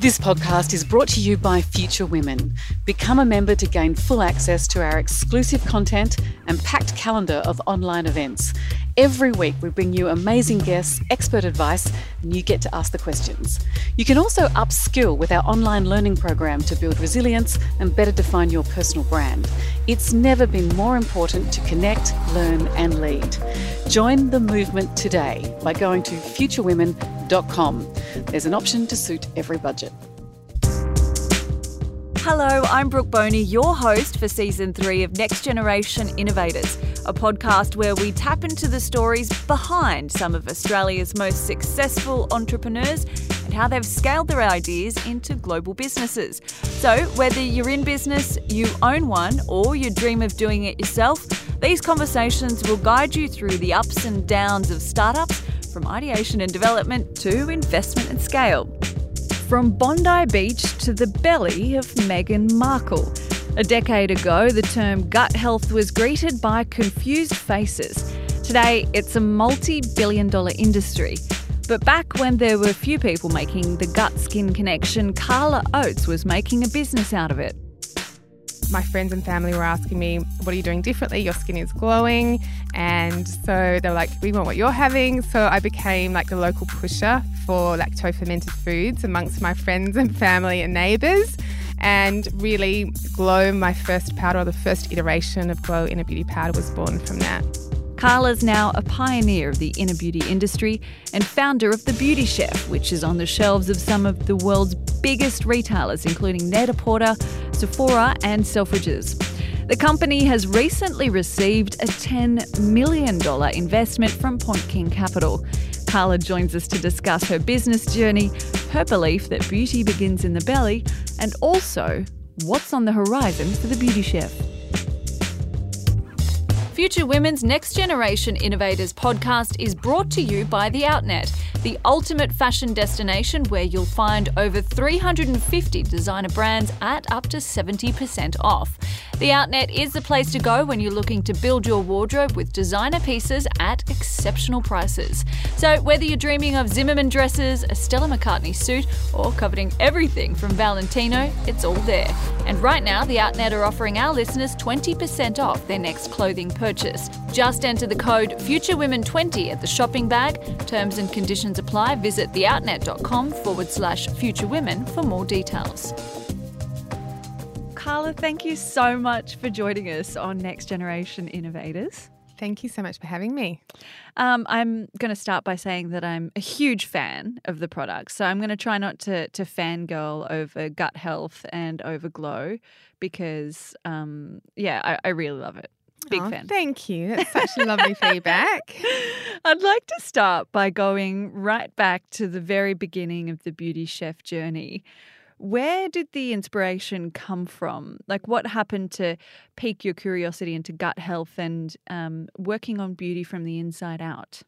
This podcast is brought to you by Future Women. Become a member to gain full access to our exclusive content and packed calendar of online events. Every week, we bring you amazing guests, expert advice, and you get to ask the questions. You can also upskill with our online learning program to build resilience and better define your personal brand. It's never been more important to connect, learn, and lead. Join the movement today by going to futurewomen.com. There's an option to suit every budget. Hello, I'm Brooke Boney, your host for season three of Next Generation Innovators, a podcast where we tap into the stories behind some of Australia's most successful entrepreneurs and how they've scaled their ideas into global businesses. So, whether you're in business, you own one, or you dream of doing it yourself, these conversations will guide you through the ups and downs of startups, from ideation and development to investment and scale. From Bondi Beach to the belly of Meghan Markle. A decade ago, the term gut health was greeted by confused faces. Today, it's a multi billion dollar industry. But back when there were few people making the gut skin connection, Carla Oates was making a business out of it my friends and family were asking me, What are you doing differently? Your skin is glowing. And so they were like, We want what you're having. So I became like the local pusher for lacto fermented foods amongst my friends and family and neighbours. And really, Glow, my first powder, or the first iteration of Glow Inner Beauty powder, was born from that. Carla's now a pioneer of the inner beauty industry and founder of The Beauty Chef, which is on the shelves of some of the world's biggest retailers, including Net-a-Porter, Sephora, and Selfridges. The company has recently received a $10 million investment from Point King Capital. Carla joins us to discuss her business journey, her belief that beauty begins in the belly, and also what's on the horizon for the beauty chef. Future Women's Next Generation Innovators podcast is brought to you by The Outnet, the ultimate fashion destination where you'll find over 350 designer brands at up to 70% off. The Outnet is the place to go when you're looking to build your wardrobe with designer pieces at exceptional prices. So, whether you're dreaming of Zimmermann dresses, a Stella McCartney suit, or coveting everything from Valentino, it's all there. And right now, The Outnet are offering our listeners 20% off their next clothing purchase. Just enter the code FutureWomen20 at the shopping bag. Terms and conditions apply. Visit theoutnet.com forward slash futurewomen for more details. Carla, thank you so much for joining us on Next Generation Innovators. Thank you so much for having me. Um, I'm going to start by saying that I'm a huge fan of the product. So I'm going to try not to, to fangirl over gut health and over glow because, um, yeah, I, I, really love it. Big oh, fan. Thank you. That's such lovely feedback. I'd like to start by going right back to the very beginning of the beauty chef journey. Where did the inspiration come from? Like, what happened to pique your curiosity into gut health and um, working on beauty from the inside out?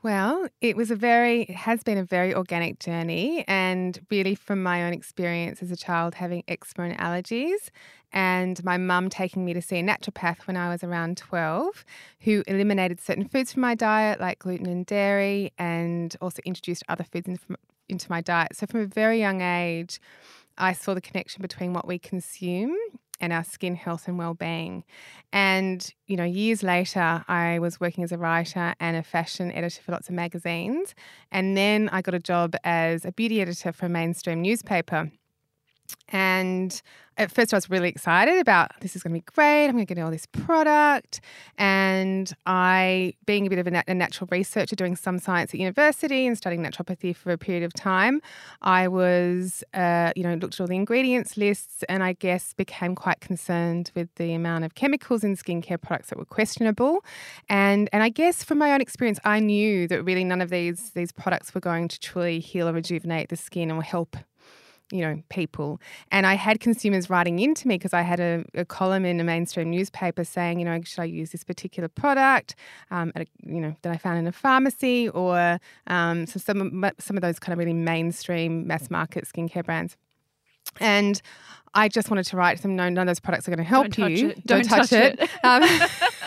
Well, it was a very, it has been a very organic journey, and really from my own experience as a child having eczema and allergies, and my mum taking me to see a naturopath when I was around 12, who eliminated certain foods from my diet, like gluten and dairy, and also introduced other foods into my diet. So from a very young age, I saw the connection between what we consume and our skin health and well-being. And you know, years later, I was working as a writer and a fashion editor for lots of magazines, and then I got a job as a beauty editor for a mainstream newspaper. And at first, I was really excited about this is going to be great. I'm going to get all this product. And I, being a bit of a, nat- a, natural researcher, doing some science at university and studying naturopathy for a period of time, I was, uh, you know, looked at all the ingredients lists and I guess became quite concerned with the amount of chemicals in skincare products that were questionable. And and I guess from my own experience, I knew that really none of these these products were going to truly heal or rejuvenate the skin or help you know, people. And I had consumers writing into me because I had a, a, column in a mainstream newspaper saying, you know, should I use this particular product, um, a, you know, that I found in a pharmacy, or um, so some some of those kind of really mainstream mass market skincare brands. And I just wanted to write to them, no, none of those products are going to help Don't you. Don't, Don't, touch, touch it. it. Um,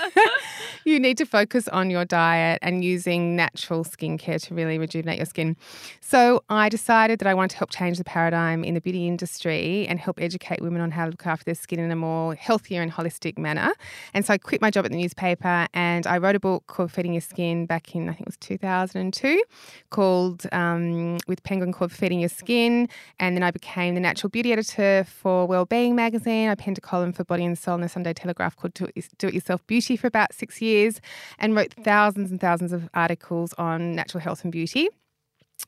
you need to focus on your diet and using natural skincare to really rejuvenate your skin. So I decided that I wanted to help change the paradigm in the beauty industry and help educate women on how to look after their skin in a more healthier and holistic manner. And so I quit my job at the newspaper and I wrote a book called Feeding Your Skin back in I think it was 2002, called um, with Penguin called Feeding Your Skin. And then I became the natural beauty editor for Wellbeing magazine. I penned a column for Body and Soul in the Sunday Telegraph called Do It, Do it Yourself Beauty for about six years and wrote thousands and thousands of articles on natural health and beauty.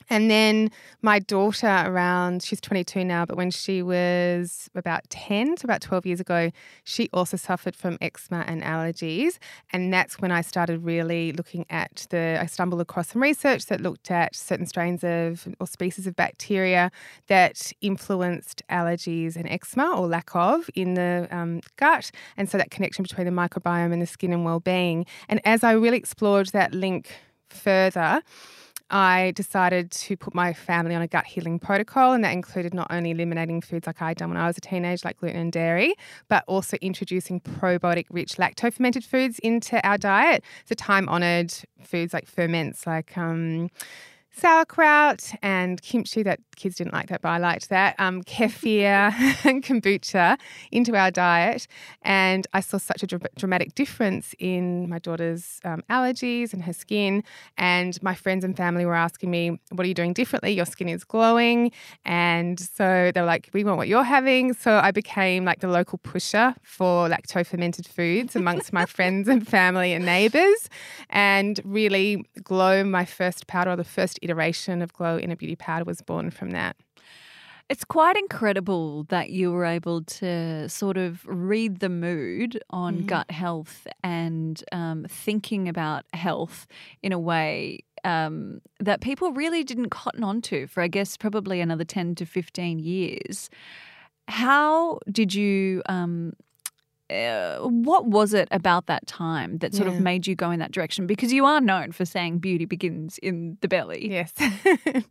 And then my daughter, around, she's 22 now, but when she was about 10, so about 12 years ago, she also suffered from eczema and allergies. And that's when I started really looking at the, I stumbled across some research that looked at certain strains of or species of bacteria that influenced allergies and eczema or lack of in the um, gut. And so that connection between the microbiome and the skin and well being. And as I really explored that link further, I decided to put my family on a gut healing protocol, and that included not only eliminating foods like I'd done when I was a teenager, like gluten and dairy, but also introducing probiotic rich lacto fermented foods into our diet. So, time honored foods like ferments, like um, sauerkraut and kimchi that kids didn't like that, but I liked that. Um, kefir and kombucha into our diet, and I saw such a dr- dramatic difference in my daughter's um, allergies and her skin. And my friends and family were asking me, "What are you doing differently? Your skin is glowing." And so they were like, "We want what you're having." So I became like the local pusher for lacto fermented foods amongst my friends and family and neighbours, and really glow my first powder or the first iteration of Glow Inner Beauty Powder was born from that. It's quite incredible that you were able to sort of read the mood on mm. gut health and um, thinking about health in a way um, that people really didn't cotton on to for, I guess, probably another 10 to 15 years. How did you um, uh, what was it about that time that sort yeah. of made you go in that direction? Because you are known for saying beauty begins in the belly. Yes. and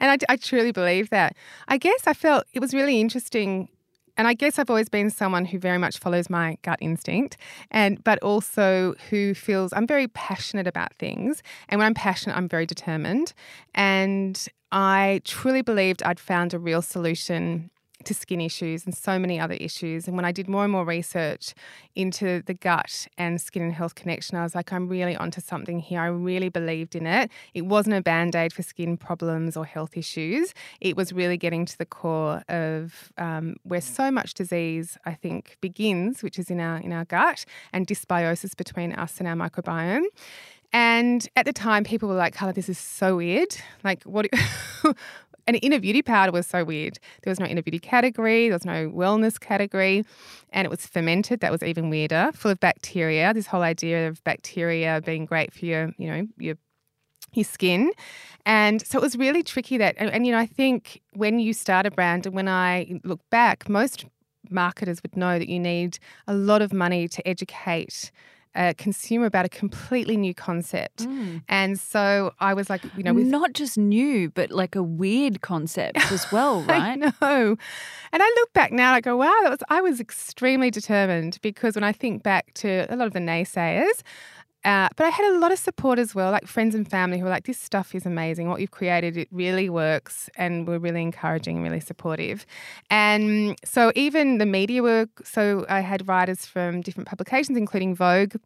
I, I truly believe that. I guess I felt it was really interesting and I guess I've always been someone who very much follows my gut instinct and but also who feels I'm very passionate about things and when I'm passionate I'm very determined and I truly believed I'd found a real solution to skin issues and so many other issues. And when I did more and more research into the gut and skin and health connection, I was like, I'm really onto something here. I really believed in it. It wasn't a band aid for skin problems or health issues. It was really getting to the core of um, where so much disease, I think, begins, which is in our in our gut and dysbiosis between us and our microbiome. And at the time, people were like, Carla, this is so weird. Like, what? And inner beauty powder was so weird. There was no inner beauty category, there was no wellness category, and it was fermented. That was even weirder, full of bacteria. This whole idea of bacteria being great for your, you know, your your skin. And so it was really tricky that, and, and, you know, I think when you start a brand and when I look back, most marketers would know that you need a lot of money to educate a consumer about a completely new concept. Mm. And so I was like, you know, with, not just new, but like a weird concept as well, right? I know. And I look back now, I go, wow, that was I was extremely determined because when I think back to a lot of the naysayers, uh, but I had a lot of support as well, like friends and family who were like, this stuff is amazing. What you've created, it really works. And were really encouraging and really supportive. And so even the media work, so I had writers from different publications, including Vogue,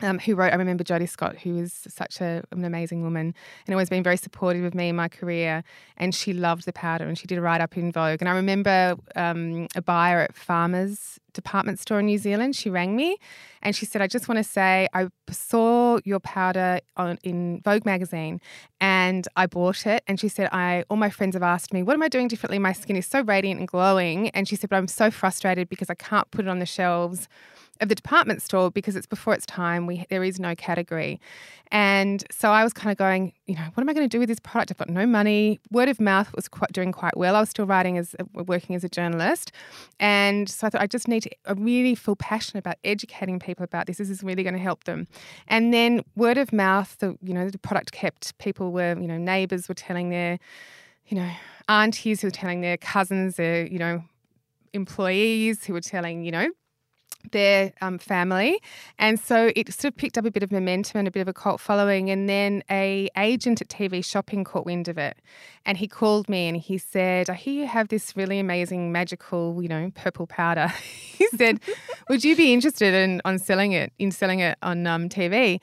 um, who wrote, I remember Jodie Scott, who is such a, an amazing woman and always been very supportive of me in my career. And she loved the powder and she did a write up in Vogue. And I remember um, a buyer at Farmers department store in New Zealand, she rang me and she said, I just want to say, I saw your powder on, in Vogue magazine and I bought it. And she said, I all my friends have asked me, what am I doing differently? My skin is so radiant and glowing. And she said, but I'm so frustrated because I can't put it on the shelves of the department store because it's before its time. We there is no category, and so I was kind of going, you know, what am I going to do with this product? I've got no money. Word of mouth was quite doing quite well. I was still writing as uh, working as a journalist, and so I thought I just need to. I really feel passionate about educating people about this. This is really going to help them, and then word of mouth. The you know the product kept. People were you know neighbours were telling their you know aunties who were telling their cousins, their you know employees who were telling you know their um, family, and so it sort of picked up a bit of momentum and a bit of a cult following. And then a agent at TV Shopping caught wind of it, and he called me and he said, "I hear you have this really amazing, magical, you know, purple powder." he said, "Would you be interested in on selling it in selling it on um, TV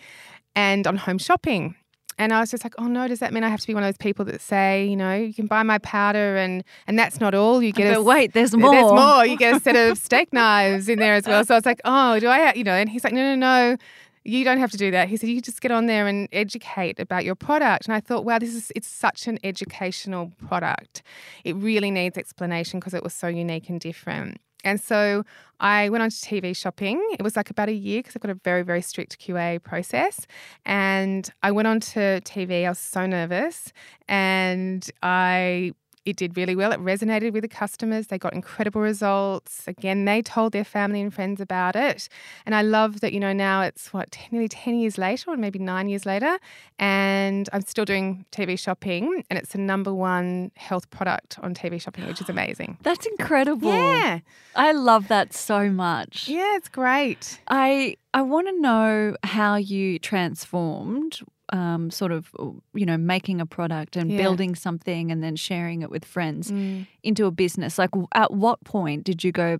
and on home shopping?" And I was just like, oh no, does that mean I have to be one of those people that say, you know, you can buy my powder and and that's not all. You get but a wait, there's more. There's more. You get a set of steak knives in there as well. So I was like, oh, do I, you know? And he's like, no, no, no. You don't have to do that. He said, you just get on there and educate about your product. And I thought, wow, this is, it's such an educational product. It really needs explanation because it was so unique and different. And so I went on to TV shopping. It was like about a year because I've got a very, very strict QA process. And I went on to TV. I was so nervous. And I it did really well. It resonated with the customers. They got incredible results. Again, they told their family and friends about it. And I love that, you know, now it's what, nearly 10 years later or maybe nine years later. And I'm still doing TV shopping and it's the number one health product on TV shopping, which is amazing. That's incredible. Yeah. I love that so much. Yeah, it's great. I I want to know how you transformed um, sort of, you know, making a product and Yeah. building something and then sharing it with friends Mm. into a business. Like, at what point did you go,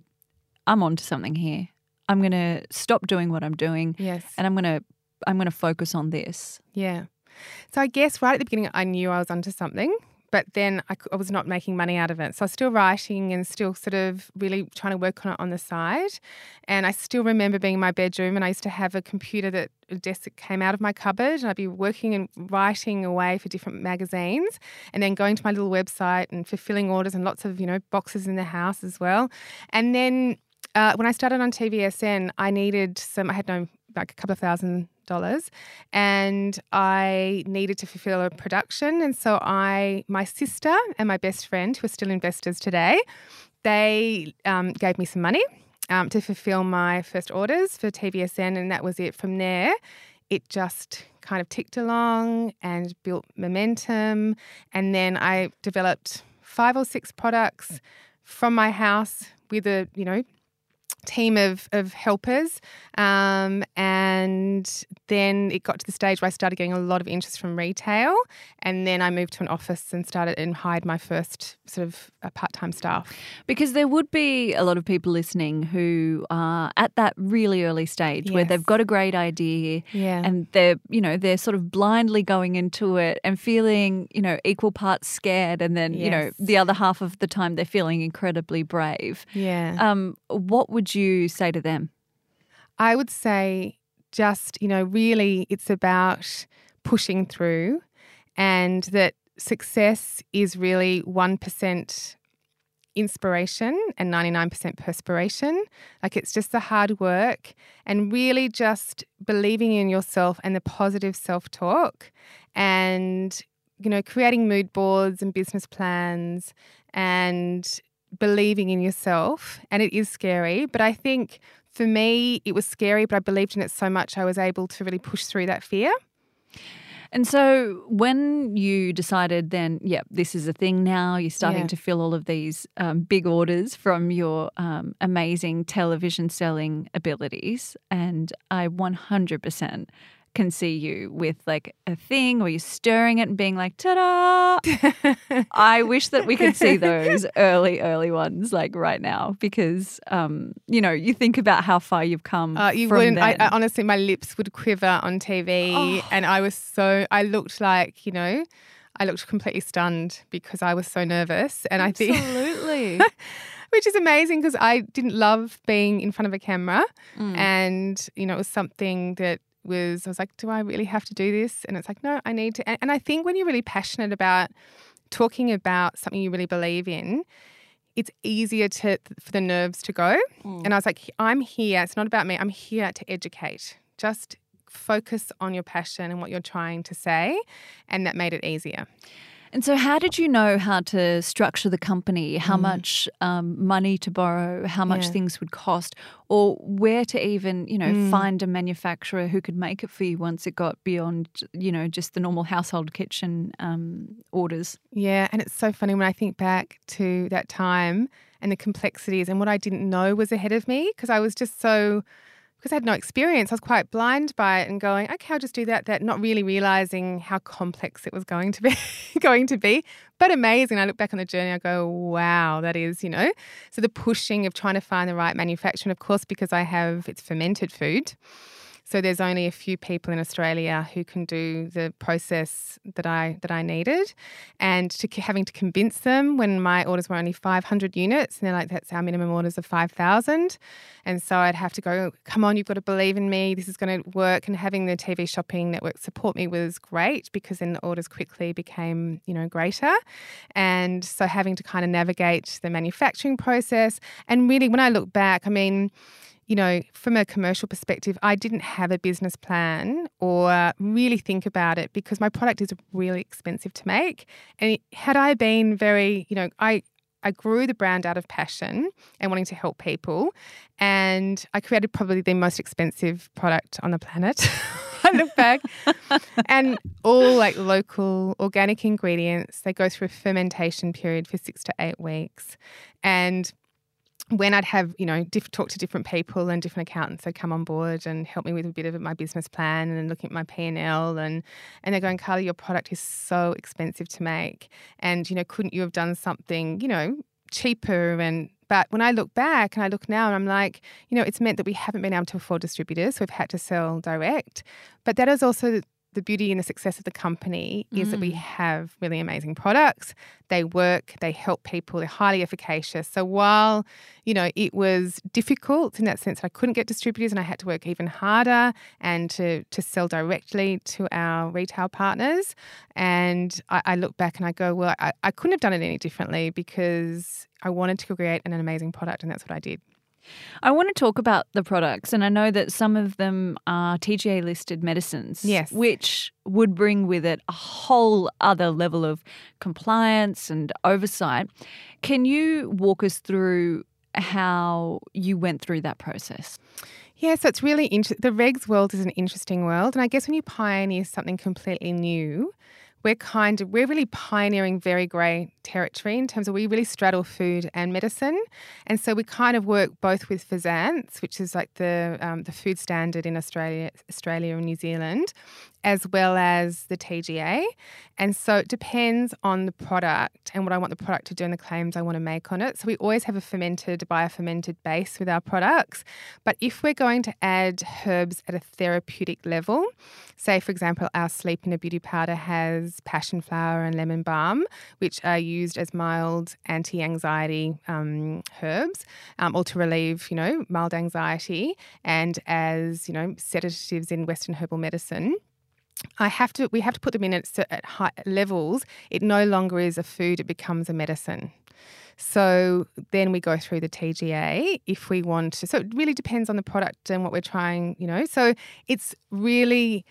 I'm onto something here? I'm going to stop doing what I'm doing Yes. and I'm going to I'm going to focus on this. Yeah. So I guess right at the beginning, I knew I was onto something, but then I was not making money out of it. So I was still writing and still sort of really trying to work on it on the side. And I still remember being in my bedroom and I used to have a computer that a desk that came out of my cupboard and I'd be working and writing away for different magazines and then going to my little website and fulfilling orders and lots of, you know, boxes in the house as well. And then uh, when I started on TVSN, I needed some, I had no, like a couple of thousand dollars and I needed to fulfill a production. And so I, my sister and my best friend, who are still investors today, they um, gave me some money um, to fulfill my first orders for TVSN. And that was it. From there, it just kind of ticked along and built momentum. And then I developed five or six products from my house with a, you know, team of, of helpers. Um, and then it got to the stage where I started getting a lot of interest from retail. And then I moved to an office and started and hired my first sort of uh, part time staff. Because there would be a lot of people listening who are at that really early stage where they've got a great idea Yeah. and they're, you know, they're sort of blindly going into it and feeling, you know, equal parts scared and then, you know, the other half of the time they're feeling incredibly brave. yeah. Um, what would you say to them? I would say just, you know, really it's about pushing through and that success is really 1% inspiration and 99% perspiration. Like it's just the hard work and really just believing in yourself and the positive self talk and, you know, creating mood boards and business plans and believing in yourself. And it is scary, but I think for me, it was scary, but I believed in it so much I was able to really push through that fear. And so when you decided then, yeah, this is a thing now, you're starting Yeah. to fill all of these um, big orders from your um, amazing television selling abilities. And I 100% can see you with like a thing or you're stirring it and being like, ta da. I wish that we could see those early, early ones like right now because, um, you know, you think about how far you've come. Uh, you from wouldn't. I. I honestly, my lips would quiver on TV, Oh. and I was so. I looked like you know, I looked completely stunned because I was so nervous, and I think, Absolutely. which is amazing because I didn't love being in front of a camera, Mm. and you know, it was something that was. I was like, do I really have to do this? And it's like, no, I need to. And, and I think when you're really passionate about talking about something you really believe in. It's easier to for the nerves to go. Mm. And I was like, I'm here. It's not about me. I'm here to educate. Just focus on your passion and what you're trying to say. And that made it easier. And so, how did you know how to structure the company, how mm. much um, money to borrow, how much yeah. things would cost, or where to even, you know, mm. find a manufacturer who could make it for you once it got beyond, you know, just the normal household kitchen um, orders? Yeah, and it's so funny when I think back to that time and the complexities and what I didn't know was ahead of me because I was just so because I had no experience, I was quite blind by it and going, okay, I'll just do that, that, not really realizing how complex it was going to be, going to be, but amazing. I look back on the journey, I go, wow, that is, you know. So the pushing of trying to find the right manufacturer, and of course, because I have it's fermented food. So there's only a few people in Australia who can do the process that I that I needed, and to having to convince them when my orders were only 500 units, and they're like, "That's our minimum orders of 5,000," and so I'd have to go, "Come on, you've got to believe in me. This is going to work." And having the TV shopping network support me was great because then the orders quickly became, you know, greater, and so having to kind of navigate the manufacturing process, and really, when I look back, I mean you know, from a commercial perspective, I didn't have a business plan or really think about it because my product is really expensive to make. And had I been very, you know, I I grew the brand out of passion and wanting to help people. And I created probably the most expensive product on the planet. I look back. and all like local organic ingredients. They go through a fermentation period for six to eight weeks. And when I'd have, you know, diff- talk to different people and different accountants, they'd come on board and help me with a bit of my business plan and looking at my P and L, and and they're going, Carly, your product is so expensive to make, and you know, couldn't you have done something, you know, cheaper and but when I look back and I look now, and I'm like, you know, it's meant that we haven't been able to afford distributors. So we've had to sell direct. But that is also the beauty and the success of the company is mm. that we mm. have really amazing products. They work, they help people, they're highly efficacious. So while, you know, it was difficult in that sense that I couldn't get distributors and I had to work even harder and to, to sell directly to our retail partners. And I, I look back and I go, well, I, I couldn't have done it any differently because I wanted to create an amazing product and that's what I did. I want to talk about the products, and I know that some of them are TGA listed medicines. Yes. Which would bring with it a whole other level of compliance and oversight. Can you walk us through how you went through that process? Yeah, so it's really interesting. The regs world is an interesting world. And I guess when you pioneer something completely new, we're kind of we're really pioneering very grey territory in terms of we really straddle food and medicine, and so we kind of work both with FSANZ, which is like the um, the food standard in Australia, Australia and New Zealand, as well as the TGA. And so it depends on the product and what I want the product to do and the claims I want to make on it. So we always have a fermented, biofermented base with our products. But if we're going to add herbs at a therapeutic level, say, for example, our Sleep Inner Beauty powder has passion flower and lemon balm, which are used as mild anti anxiety um, herbs um, or to relieve, you know, mild anxiety and as, you know, sedatives in Western herbal medicine I have to. We have to put them in at, at high levels. It no longer is a food; it becomes a medicine. So then we go through the TGA if we want to. So it really depends on the product and what we're trying. You know, so it's really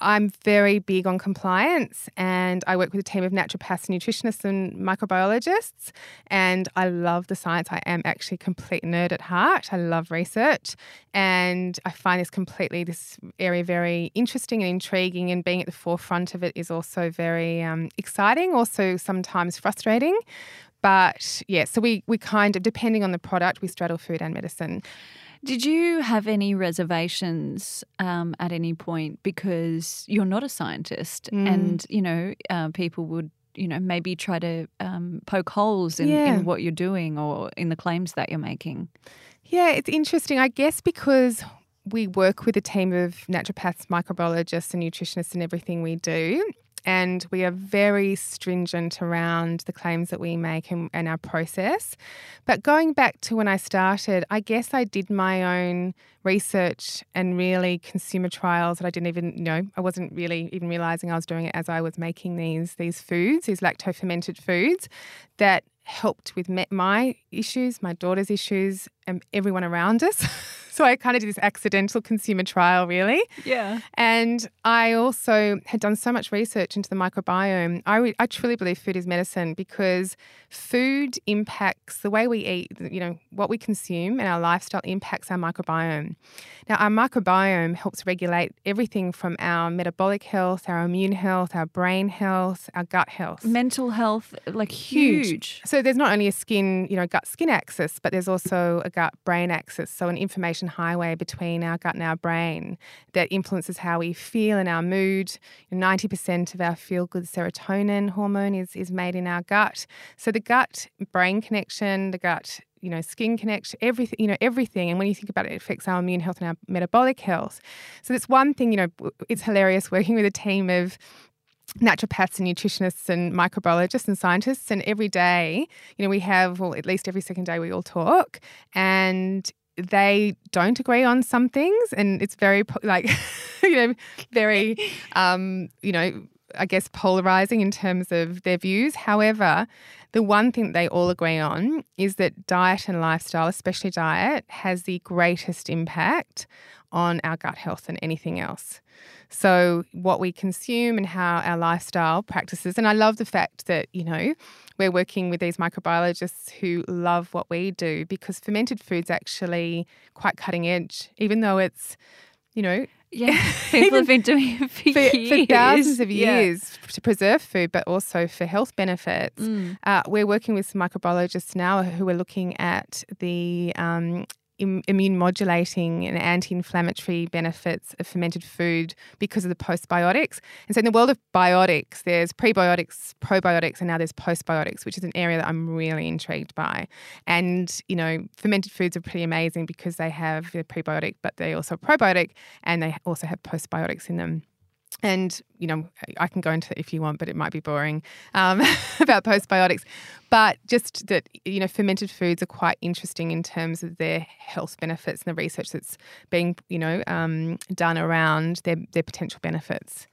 I'm very big on compliance and I work with a team of naturopaths, nutritionists, and microbiologists. And I love the science. I am actually a complete nerd at heart. I love research. And I find this completely, this area very interesting and intriguing. And being at the forefront of it is also very um, exciting, also sometimes frustrating. But yeah, so we, we kind of, depending on the product, we straddle food and medicine. Did you have any reservations um, at any point because you're not a scientist, mm. and you know uh, people would you know maybe try to um, poke holes in, yeah. in what you're doing or in the claims that you're making? Yeah, it's interesting. I guess because we work with a team of naturopaths, microbiologists, and nutritionists in everything we do and we are very stringent around the claims that we make and, and, our process. But going back to when I started, I guess I did my own research and really consumer trials that I didn't even know I wasn't really even realizing I was doing it as I was making these these foods, these lacto fermented foods that helped with my issues, my daughter's issues, and everyone around us. so I kind of did this accidental consumer trial, really. Yeah. And I also had done so much research into the microbiome. I, re- I truly believe food is medicine because food impacts the way we eat, you know, what we consume and our lifestyle impacts our microbiome. Now, our microbiome helps regulate everything from our metabolic health, our immune health, our brain health, our gut health. Mental health, like huge. huge. So there's not only a skin, you know, gut skin axis, but there's also a gut brain axis. So an information highway between our gut and our brain that influences how we feel and our mood. 90% of our feel good serotonin hormone is, is made in our gut. So the gut brain connection, the gut you know skin connection everything you know everything and when you think about it it affects our immune health and our metabolic health so that's one thing you know it's hilarious working with a team of naturopaths and nutritionists and microbiologists and scientists and every day you know we have well at least every second day we all talk and they don't agree on some things and it's very like you know very um you know i guess polarizing in terms of their views. However the one thing they all agree on is that diet and lifestyle especially diet has the greatest impact on our gut health than anything else so what we consume and how our lifestyle practices and i love the fact that you know we're working with these microbiologists who love what we do because fermented food's actually quite cutting edge, even though it's, you know, yeah, people have been doing it for, for, for thousands of years yeah. to preserve food, but also for health benefits. Mm. Uh, we're working with some microbiologists now who are looking at the um, immune modulating and anti inflammatory benefits of fermented food because of the postbiotics. And so, in the world of biotics, there's prebiotics, probiotics, and now there's postbiotics, which is an area that I'm really intrigued by. And, you know, fermented foods are pretty amazing because they have a prebiotic, but they also probiotic, and they also have postbiotics in them and you know i can go into it if you want but it might be boring um, about postbiotics. But just that you know fermented foods are quite interesting in terms of their health benefits and the research that's being you know um, done around their, their potential benefits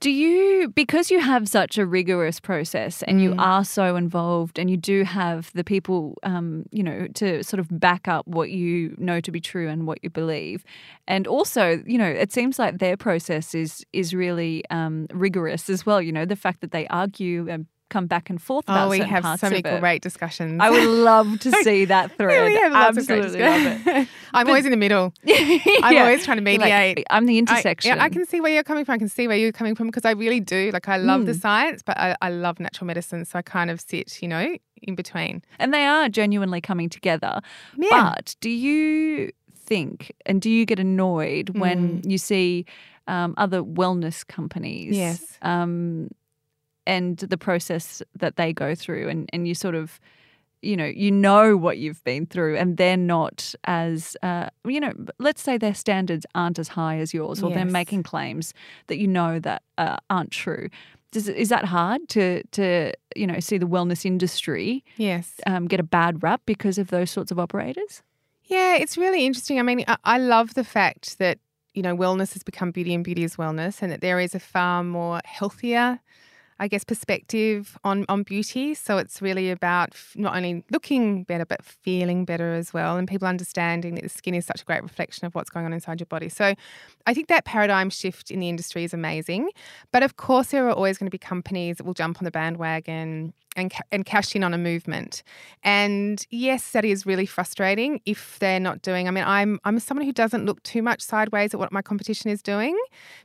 do you, because you have such a rigorous process and mm. you are so involved and you do have the people, um, you know, to sort of back up what you know to be true and what you believe, and also, you know, it seems like their process is is really um, rigorous as well. You know, the fact that they argue and come back and forth about. Oh, we have so many great discussions. I would love to see that thread. yeah, have lots Absolutely love it. I'm but, always in the middle. I'm always trying to mediate. Like, I'm the intersection. I, yeah, I can see where you're coming from. I can see where you're coming from because I really do. Like, I love mm. the science, but I, I love natural medicine. So I kind of sit, you know, in between. And they are genuinely coming together. Yeah. But do you think and do you get annoyed mm. when you see um, other wellness companies yes. um, and the process that they go through and, and you sort of you know you know what you've been through and they're not as uh, you know let's say their standards aren't as high as yours or yes. they're making claims that you know that uh, aren't true. Does, is that hard to to you know see the wellness industry yes. um, get a bad rap because of those sorts of operators? Yeah it's really interesting. I mean I, I love the fact that you know wellness has become beauty and beauty is wellness and that there is a far more healthier I guess, perspective on, on beauty. So it's really about not only looking better, but feeling better as well, and people understanding that the skin is such a great reflection of what's going on inside your body. So I think that paradigm shift in the industry is amazing. But of course, there are always going to be companies that will jump on the bandwagon and, and cash in on a movement. And yes, that is really frustrating if they're not doing. I mean, I'm I'm someone who doesn't look too much sideways at what my competition is doing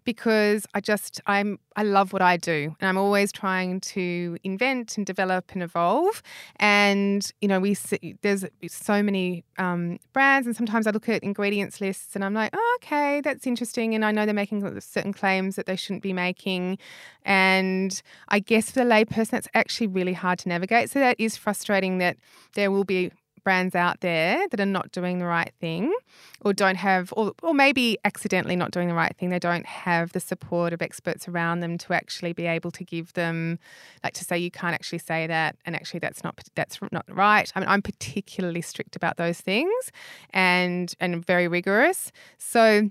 because I just I'm I love what I do, and I'm always trying to invent and develop and evolve. And you know, we see, there's so many um, brands, and sometimes I look at ingredients lists, and I'm like, oh, okay, that's interesting, and I know they're making certain claims that they shouldn't be making, and I guess for the layperson, that's actually really hard to navigate. So that is frustrating that there will be brands out there that are not doing the right thing or don't have or, or maybe accidentally not doing the right thing. They don't have the support of experts around them to actually be able to give them like to say you can't actually say that and actually that's not that's not right. I mean i'm particularly strict about those things and and very rigorous. So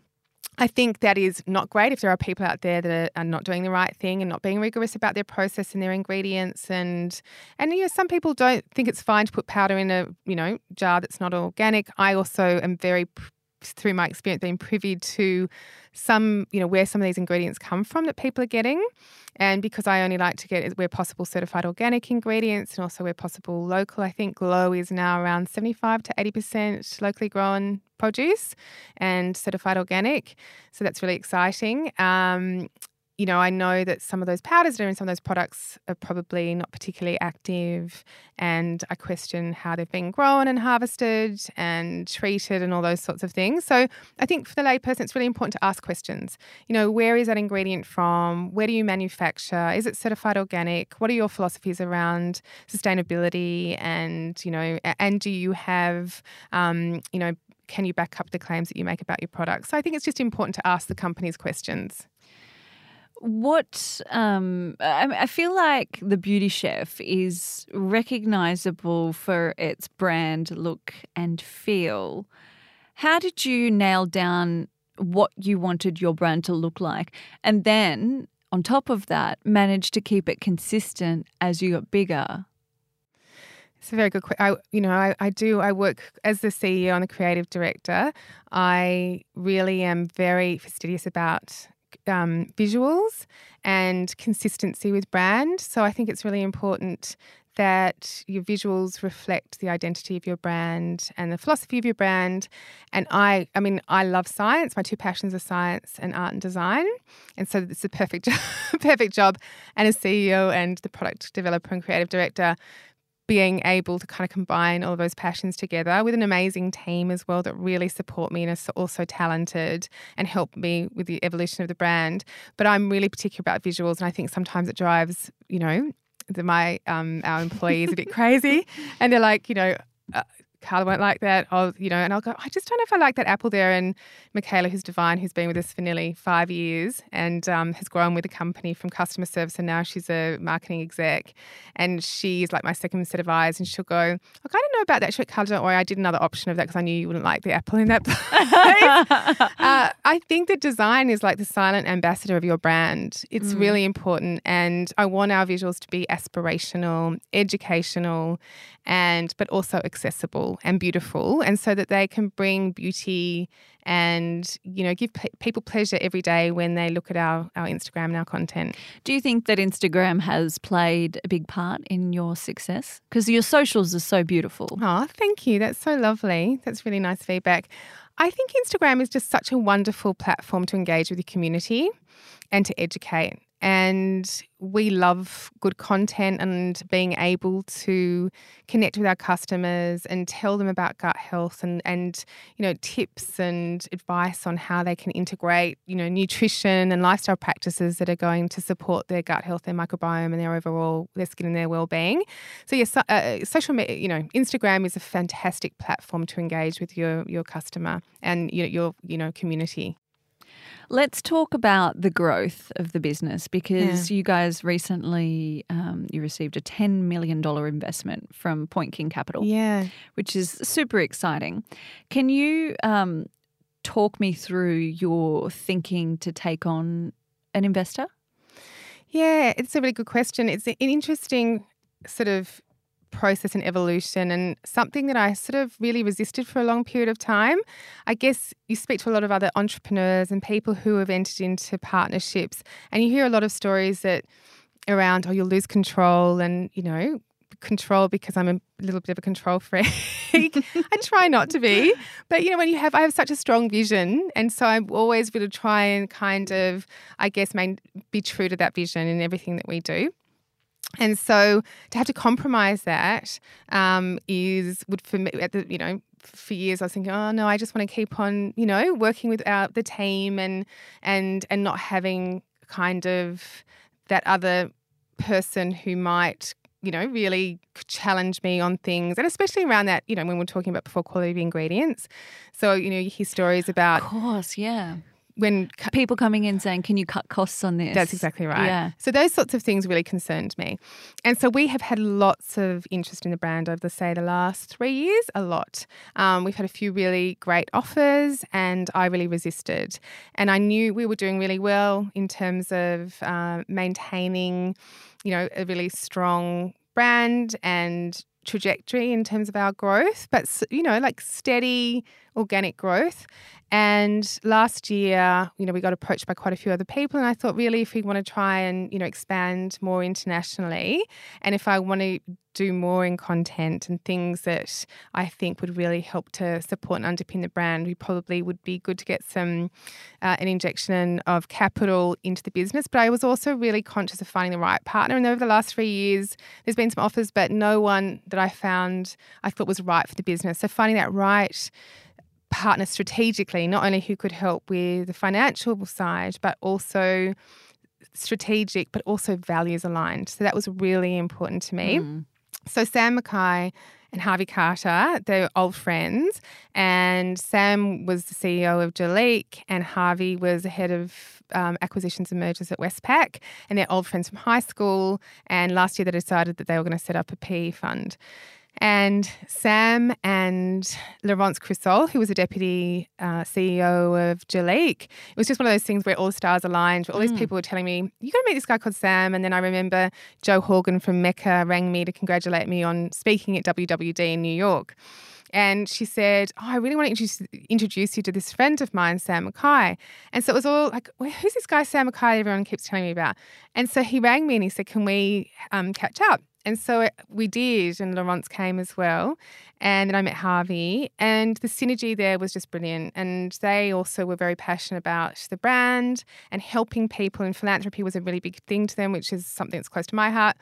I think that is not great if there are people out there that are, not doing the right thing and not being rigorous about their process and their ingredients and and you know some people don't think it's fine to put powder in a you know jar that's not organic. I also am very through my experience, been privy to some, you know, where some of these ingredients come from that people are getting. And because I only like to get, where possible, certified organic ingredients and also where possible local, I think Glow is now around 75 to 80% locally grown produce and certified organic. So that's really exciting. Um, you know, I know that some of those powders are in some of those products are probably not particularly active, and I question how they've been grown and harvested and treated and all those sorts of things. So I think for the layperson, it's really important to ask questions. You know, where is that ingredient from? Where do you manufacture? Is it certified organic? What are your philosophies around sustainability? And you know, and do you have, um, you know, can you back up the claims that you make about your products? So I think it's just important to ask the companies questions. What um, I, I feel like the Beauty Chef is recognizable for its brand look and feel. How did you nail down what you wanted your brand to look like? And then on top of that, manage to keep it consistent as you got bigger? It's a very good question. I, you know, I, I do. I work as the CEO and the creative director. I really am very fastidious about um, visuals and consistency with brand. So I think it's really important that your visuals reflect the identity of your brand and the philosophy of your brand. And I, I mean, I love science. My two passions are science and art and design. And so it's a perfect, perfect job. And as CEO and the product developer and creative director, being able to kind of combine all of those passions together with an amazing team as well that really support me and are also talented and help me with the evolution of the brand. But I'm really particular about visuals, and I think sometimes it drives, you know, the, my um, our employees a bit crazy, and they're like, you know, uh, Carla won't like that. I'll, you know, and I'll go, I just don't know if I like that apple there. And Michaela, who's divine, who's been with us for nearly five years and um, has grown with the company from customer service. And now she's a marketing exec. And she's like my second set of eyes. And she'll go, Look, I don't know about that. She'll Carla, don't worry. I did another option of that because I knew you wouldn't like the apple in that place. uh, I think that design is like the silent ambassador of your brand. It's mm. really important. And I want our visuals to be aspirational, educational, and but also accessible and beautiful and so that they can bring beauty and you know give pe- people pleasure every day when they look at our our Instagram and our content. Do you think that Instagram has played a big part in your success because your socials are so beautiful? Oh, thank you. That's so lovely. That's really nice feedback. I think Instagram is just such a wonderful platform to engage with your community and to educate and we love good content and being able to connect with our customers and tell them about gut health and and you know tips and advice on how they can integrate you know nutrition and lifestyle practices that are going to support their gut health their microbiome and their overall their skin and their well-being. So yes uh, social media you know Instagram is a fantastic platform to engage with your your customer and your your you know community Let's talk about the growth of the business because yeah. you guys recently um, you received a ten million dollar investment from Point King Capital. Yeah, which is super exciting. Can you um, talk me through your thinking to take on an investor? Yeah, it's a really good question. It's an interesting sort of process and evolution and something that I sort of really resisted for a long period of time. I guess you speak to a lot of other entrepreneurs and people who have entered into partnerships and you hear a lot of stories that around oh you'll lose control and you know control because I'm a little bit of a control freak. I try not to be, but you know when you have I have such a strong vision and so I'm always going to try and kind of I guess main, be true to that vision in everything that we do. And so to have to compromise that um, is would for me at the you know for years I was thinking oh no I just want to keep on you know working with our, the team and and and not having kind of that other person who might you know really challenge me on things. And especially around that you know when we're talking about before quality of ingredients. So you know you hear stories about of course yeah when people coming in saying, "Can you cut costs on this?" That's exactly right. Yeah. So those sorts of things really concerned me, and so we have had lots of interest in the brand over the say the last three years. A lot. Um, we've had a few really great offers, and I really resisted. And I knew we were doing really well in terms of uh, maintaining, you know, a really strong brand and trajectory in terms of our growth, but you know, like steady organic growth. And last year, you know, we got approached by quite a few other people, and I thought, really, if we want to try and you know expand more internationally, and if I want to do more in content and things that I think would really help to support and underpin the brand, we probably would be good to get some uh, an injection of capital into the business. But I was also really conscious of finding the right partner, and over the last three years, there's been some offers, but no one that I found I thought was right for the business. So finding that right partner strategically, not only who could help with the financial side, but also strategic, but also values aligned. So that was really important to me. Mm. So Sam Mackay and Harvey Carter, they're old friends. And Sam was the CEO of Jurlique, and Harvey was the head of um, acquisitions and mergers at Westpac. And they're old friends from high school. And last year they decided that they were going to set up a PE fund. And Sam and Laurence Crisol, who was a deputy uh, CEO of Jurlique, it was just one of those things where all the stars aligned. All these mm. people were telling me, "You got to meet this guy called Sam." And then I remember Jo Horgan from Mecca rang me to congratulate me on speaking at WWD in New York. And she said, Oh, I really want to introduce, introduce you to this friend of mine, Sam Mackay. And so it was all like, well, Who's this guy, Sam Mackay, everyone keeps telling me about? And so he rang me and he said, Can we um, catch up? And so we did, and Laurence came as well. And then I met Harvey, and the synergy there was just brilliant. And they also were very passionate about the brand and helping people, and philanthropy was a really big thing to them, which is something that's close to my heart.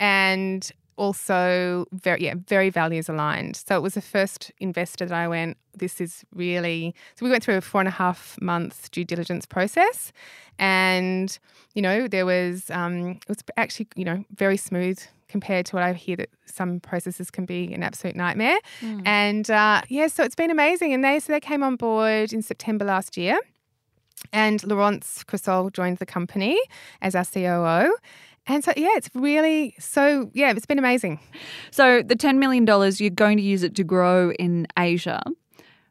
And also very yeah very values aligned so it was the first investor that i went this is really so we went through a four and a half month due diligence process and you know there was um it was actually you know very smooth compared to what I hear that some processes can be an absolute nightmare. Mm. And uh, yeah, so it's been amazing. And they so they came on board in September last year, and Laurence Crisol joined the company as our COO. And so, yeah, it's really so, yeah, it's been amazing. So, the $10 million, you're going to use it to grow in Asia.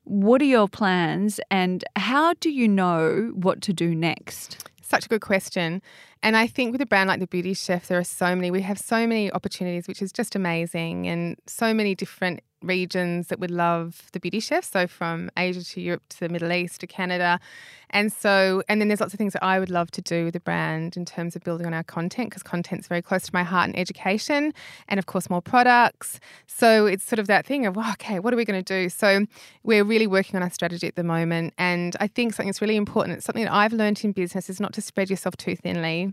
What are your plans and how do you know what to do next? Such a good question. And I think with a brand like the Beauty Chef, there are so many, we have so many opportunities, which is just amazing, and so many different regions that would love the Beauty Chef. So from Asia to Europe to the Middle East to Canada. And so, and then there's lots of things that I would love to do with the brand in terms of building on our content because content's very close to my heart and education, and of course, more products. So it's sort of that thing of, well, okay, what are we going to do? So we're really working on our strategy at the moment. And I think something that's really important, it's something that I've learned in business is not to spread yourself too thinly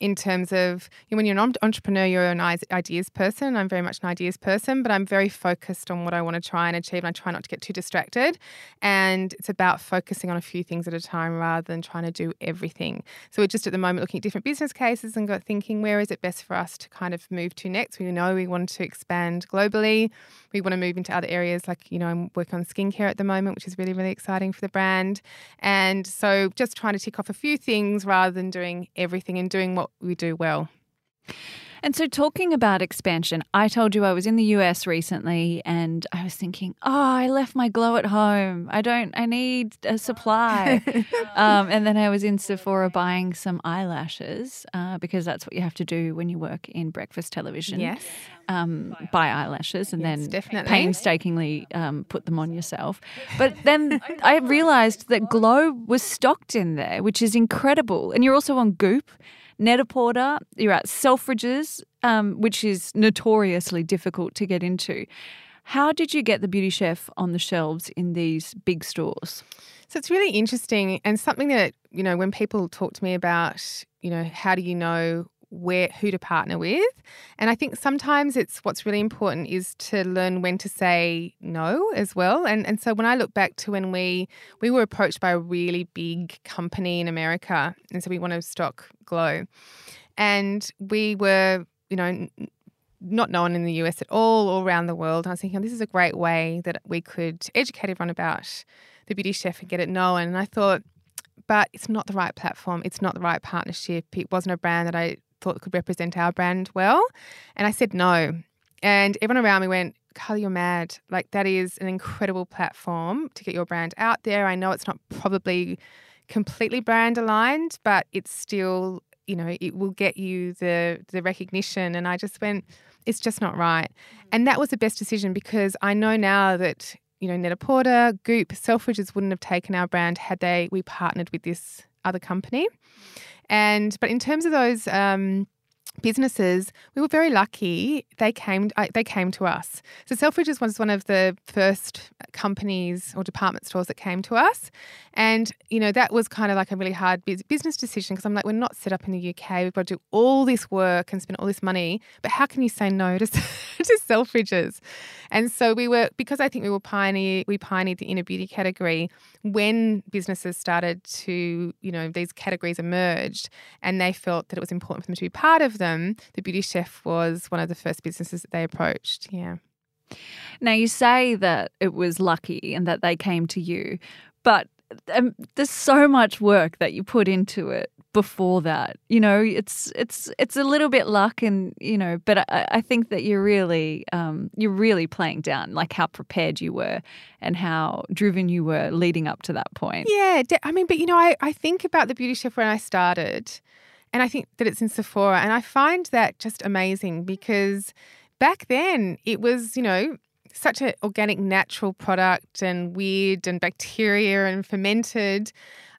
in terms of you know, when you're an entrepreneur, you're an ideas person. I'm very much an ideas person, but I'm very focused on what I want to try and achieve. And I try not to get too distracted. And it's about focusing on a few things at a time rather than trying to do everything. So we're just at the moment looking at different business cases and got thinking where is it best for us to kind of move to next. We know we want to expand globally. We want to move into other areas like, you know, I'm working on skincare at the moment, which is really, really exciting for the brand. And so just trying to tick off a few things rather than doing everything and doing what what we do well. And so, talking about expansion, I told you I was in the US recently and I was thinking, oh, I left my glow at home. I don't, I need a supply. um, and then I was in Sephora buying some eyelashes uh, because that's what you have to do when you work in breakfast television. Yes. Um, buy eyelashes and yes, then definitely. painstakingly um, put them on yourself. But then I realized that Glow was stocked in there, which is incredible. And you're also on Goop. Net-a-Porter, you're at Selfridges, um, which is notoriously difficult to get into. How did you get the Beauty Chef on the shelves in these big stores? So it's really interesting and something that, you know, when people talk to me about, you know, how do you know where who to partner with. And I think sometimes it's what's really important is to learn when to say no as well. And and so when I look back to when we we were approached by a really big company in America, and so we want to stock Glow, and we were you know not known in the US at all, all around the world. And I was thinking, oh, this is a great way that we could educate everyone about the Beauty Chef and get it known. And I thought, but it's not the right platform. It's not the right partnership. It wasn't a brand that I thought could represent our brand well. And I said no. And everyone around me went, Carly, you're mad. Like, that is an incredible platform to get your brand out there. I know it's not probably completely brand aligned, but it's still, you know, it will get you the the recognition. And I just went, it's just not right. Mm. And that was the best decision because I know now that you know Net-a-Porter, Goop, Selfridges wouldn't have taken our brand had they we partnered with this other company. Mm. And but in terms of those um, businesses, we were very lucky. They came, uh, they came to us. So Selfridges was one of the first companies or department stores that came to us, and you know that was kind of like a really hard business decision because I'm like, we're not set up in the UK. We've got to do all this work and spend all this money, but how can you say no to to Selfridges? And so we were because I think we were pioneer. We pioneered the inner beauty category when businesses started to you know these categories emerged, and they felt that it was important for them to be part of them them, the Beauty Chef was one of the first businesses that they approached. Yeah. Now, you say that it was lucky and that they came to you, but um, there's so much work that you put into it before that. You know, it's it's it's a little bit luck, and you know, but I, I think that you're really um, you're really playing down like how prepared you were and how driven you were leading up to that point. Yeah, I mean, but you know, I I think about the Beauty Chef when I started. And I think that it's in Sephora. And I find that just amazing because back then it was, you know, such an organic, natural product and weird and bacteria and fermented.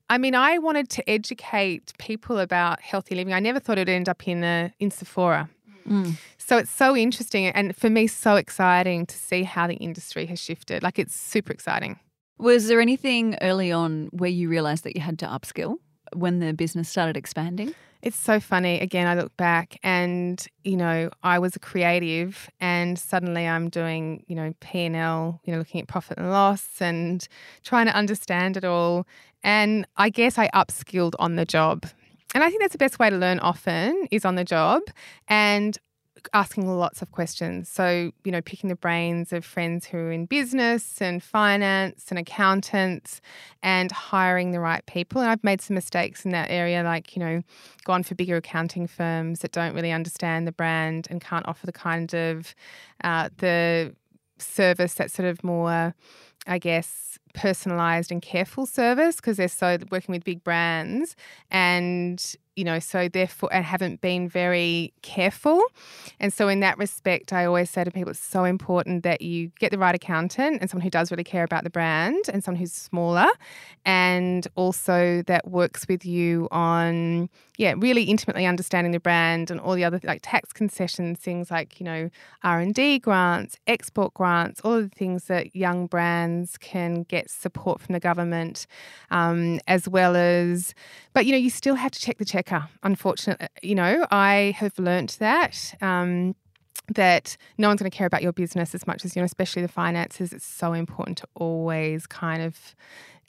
I mean, I wanted to educate people about healthy living. I never thought it would end up in a, in Sephora. Mm. So it's so interesting and for me so exciting to see how the industry has shifted. Like it's super exciting. Was there anything early on where you realized that you had to upskill when the business started expanding? It's so funny. Again, I look back and, you know, I was a creative and suddenly I'm doing, you know, P&L, you know, looking at profit and loss and trying to understand it all. And I guess I upskilled on the job. And I think that's the best way to learn often is on the job. And asking lots of questions. So, you know, picking the brains of friends who are in business and finance and accountants and hiring the right people. And I've made some mistakes in that area, like, you know, gone for bigger accounting firms that don't really understand the brand and can't offer the kind of uh, the service that's sort of more, I guess, personalized and careful service because they're so working with big brands and you know, so therefore, and haven't been very careful. And so, in that respect, I always say to people, it's so important that you get the right accountant and someone who does really care about the brand and someone who's smaller and also that works with you on, yeah, really intimately understanding the brand and all the other like tax concessions, things like, you know, R&D grants, export grants, all of the things that young brands can get support from the government, um, as well as, but, you know, you still have to check the check unfortunately. You know, I have learnt that. Um, that no one's going to care about your business as much as you know, especially the finances. It's so important to always kind of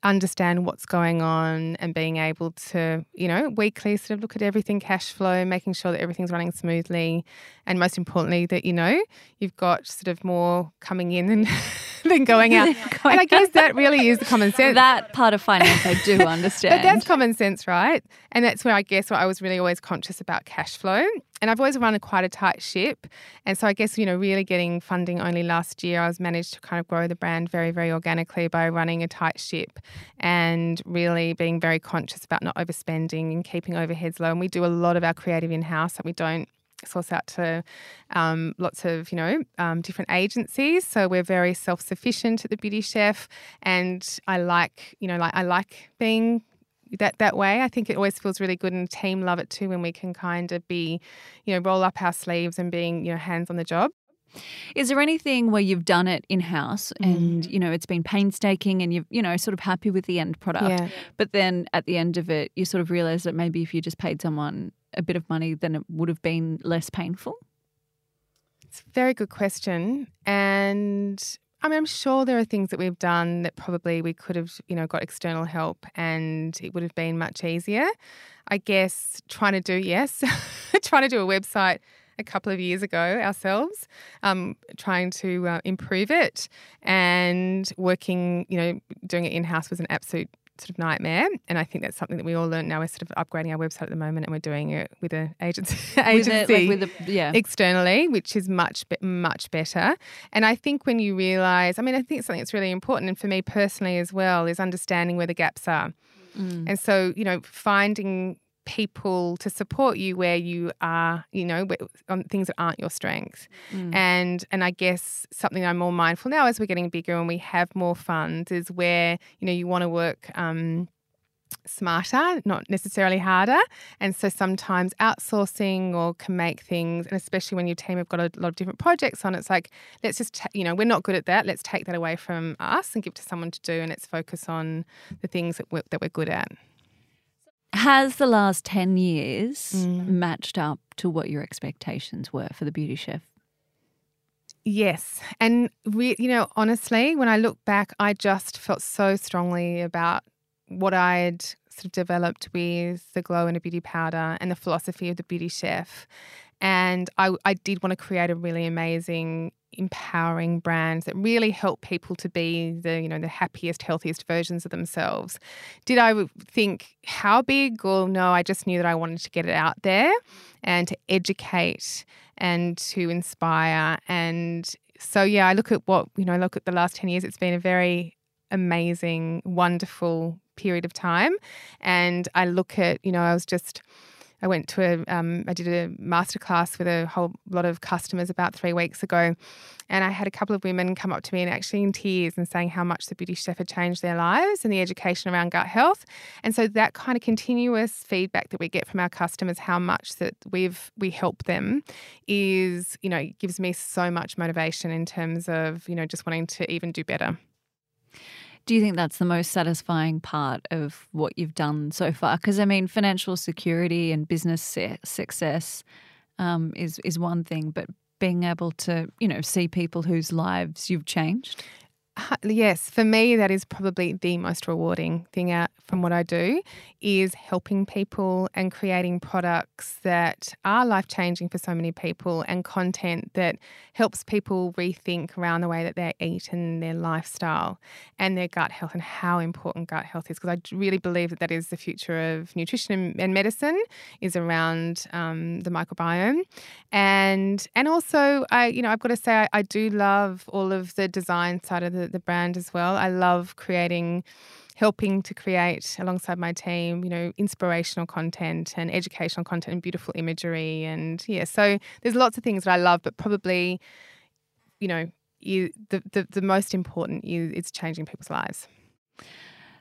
understand what's going on and being able to, you know, weekly sort of look at everything cash flow, making sure that everything's running smoothly. And most importantly, that, you know, you've got sort of more coming in than, than going out. and I guess that really is the common sense. That part of finance I do understand. but that's common sense, right? And that's where I guess where I was really always conscious about cash flow and I've always run quite a tight ship. And so I guess, you know, really getting funding only last year, I was managed to kind of grow the brand very, very organically by running a tight ship and really being very conscious about not overspending and keeping overheads low. And we do a lot of our creative in house that we don't source out to um, lots of you know um, different agencies so we're very self-sufficient at the beauty chef and i like you know like i like being that that way. I think it always feels really good, and team love it too when we can kind of be, you know, roll up our sleeves and being you know hands on the job. Is there anything where you've done it in house and mm. you know it's been painstaking and you've you know sort of happy with the end product, yeah. but then at the end of it you sort of realize that maybe if you just paid someone a bit of money, then it would have been less painful? It's a very good question, and I mean, I'm sure there are things that we've done that probably we could have, you know, got external help and it would have been much easier. I guess trying to do, yes, trying to do a website a couple of years ago ourselves, um, trying to uh, improve it and working, you know, doing it in house was an absolute sort of nightmare. And I think that's something that we all learn now. We're sort of upgrading our website at the moment, and we're doing it with an agency, agency with a, like with a, yeah. externally, which is much much better. And I think when you realise, I mean, I think something that's really important, and for me personally as well, is understanding where the gaps are. Mm. And so, you know, finding people to support you where you are, you know, on things that aren't your strength. Mm. And and I guess something I'm more mindful now as we're getting bigger and we have more funds is where you know you want to work. Um, smarter, not necessarily harder. And so sometimes outsourcing or can make things, and especially when your team have got a lot of different projects on, it's like, let's just, ta- you know, we're not good at that. Let's take that away from us and give to someone to do, and let's focus on the things that we're, that we're good at. Has the last 10 years mm. matched up to what your expectations were for the Beauty Chef? Yes. And, we, you know, honestly, when I look back, I just felt so strongly about what I'd sort of developed with the glow and a beauty powder and the philosophy of the beauty chef. And I, I did want to create a really amazing, empowering brand that really helped people to be the, you know, the happiest, healthiest versions of themselves. Did I think how big? Or no, I just knew that I wanted to get it out there and to educate and to inspire. And so yeah, I look at what, you know, look at the last 10 years, it's been a very amazing, wonderful period of time. And I look at, you know, I was just, I went to a, um, I did a masterclass with a whole lot of customers about three weeks ago. And I had a couple of women come up to me and actually in tears and saying how much the Beauty Chef had changed their lives and the education around gut health. And so that kind of continuous feedback that we get from our customers, how much that we've we help them, is you know gives me so much motivation in terms of you know just wanting to even do better. Do you think that's the most satisfying part of what you've done so far? Because I mean, financial security and business success um, is is one thing, but being able to you know see people whose lives you've changed Yes, for me, that is probably the most rewarding thing out from what I do is helping people and creating products that are life changing for so many people and content that helps people rethink around the way that they eat and their lifestyle and their gut health and how important gut health is. Because I really believe that that is the future of nutrition and medicine is around um, the microbiome. And and also, I you know I've got to say I, I do love all of the design side of the the brand as well. I love creating helping to create alongside my team, you know, inspirational content and educational content and beautiful imagery. And yeah, so there's lots of things that I love, but probably, you know, you, the, the, the most important is it's changing people's lives.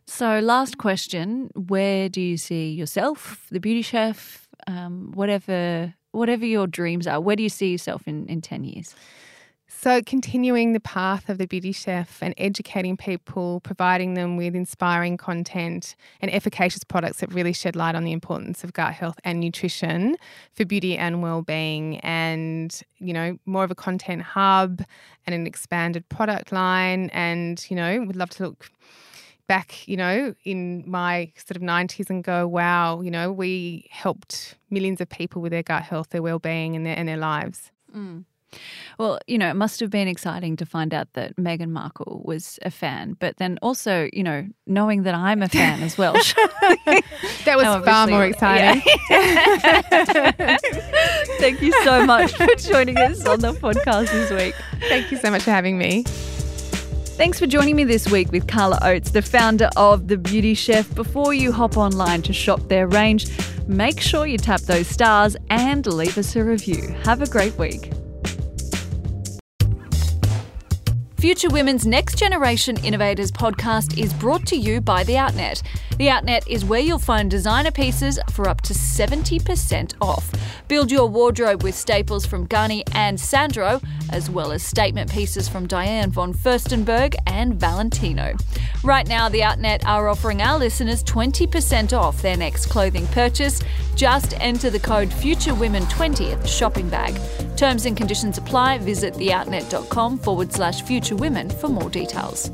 So, last question: Where do you see yourself, the beauty chef, um, whatever whatever your dreams are? Where do you see yourself in in ten years? So, continuing the path of the beauty chef and educating people, providing them with inspiring content and efficacious products that really shed light on the importance of gut health and nutrition for beauty and well-being, and you know more of a content hub and an expanded product line. And you know, would love to look back, you know, in my sort of 90s and go, wow, you know, we helped millions of people with their gut health, their well-being, and their and their lives. Mm. Well, you know, it must have been exciting to find out that Meghan Markle was a fan, but then also, you know, knowing that I'm a fan as well. that was far more exciting. Yeah. Thank you so much for joining us on the podcast this week. Thank you so much for having me. Thanks for joining me this week with Carla Oates, the founder of The Beauty Chef. Before you hop online to shop their range, make sure you tap those stars and leave us a review. Have a great week. Future Women's Next Generation Innovators podcast is brought to you by The Outnet. The Outnet is where you'll find designer pieces for up to 70% off. Build your wardrobe with staples from Ganni and Sandro, as well as statement pieces from Diane von Furstenberg and Valentino. Right now, The Outnet are offering our listeners 20% off their next clothing purchase. Just enter the code FutureWomen20 at the shopping bag. Terms and conditions apply. Visit theoutnet.com forward slash future women for more details.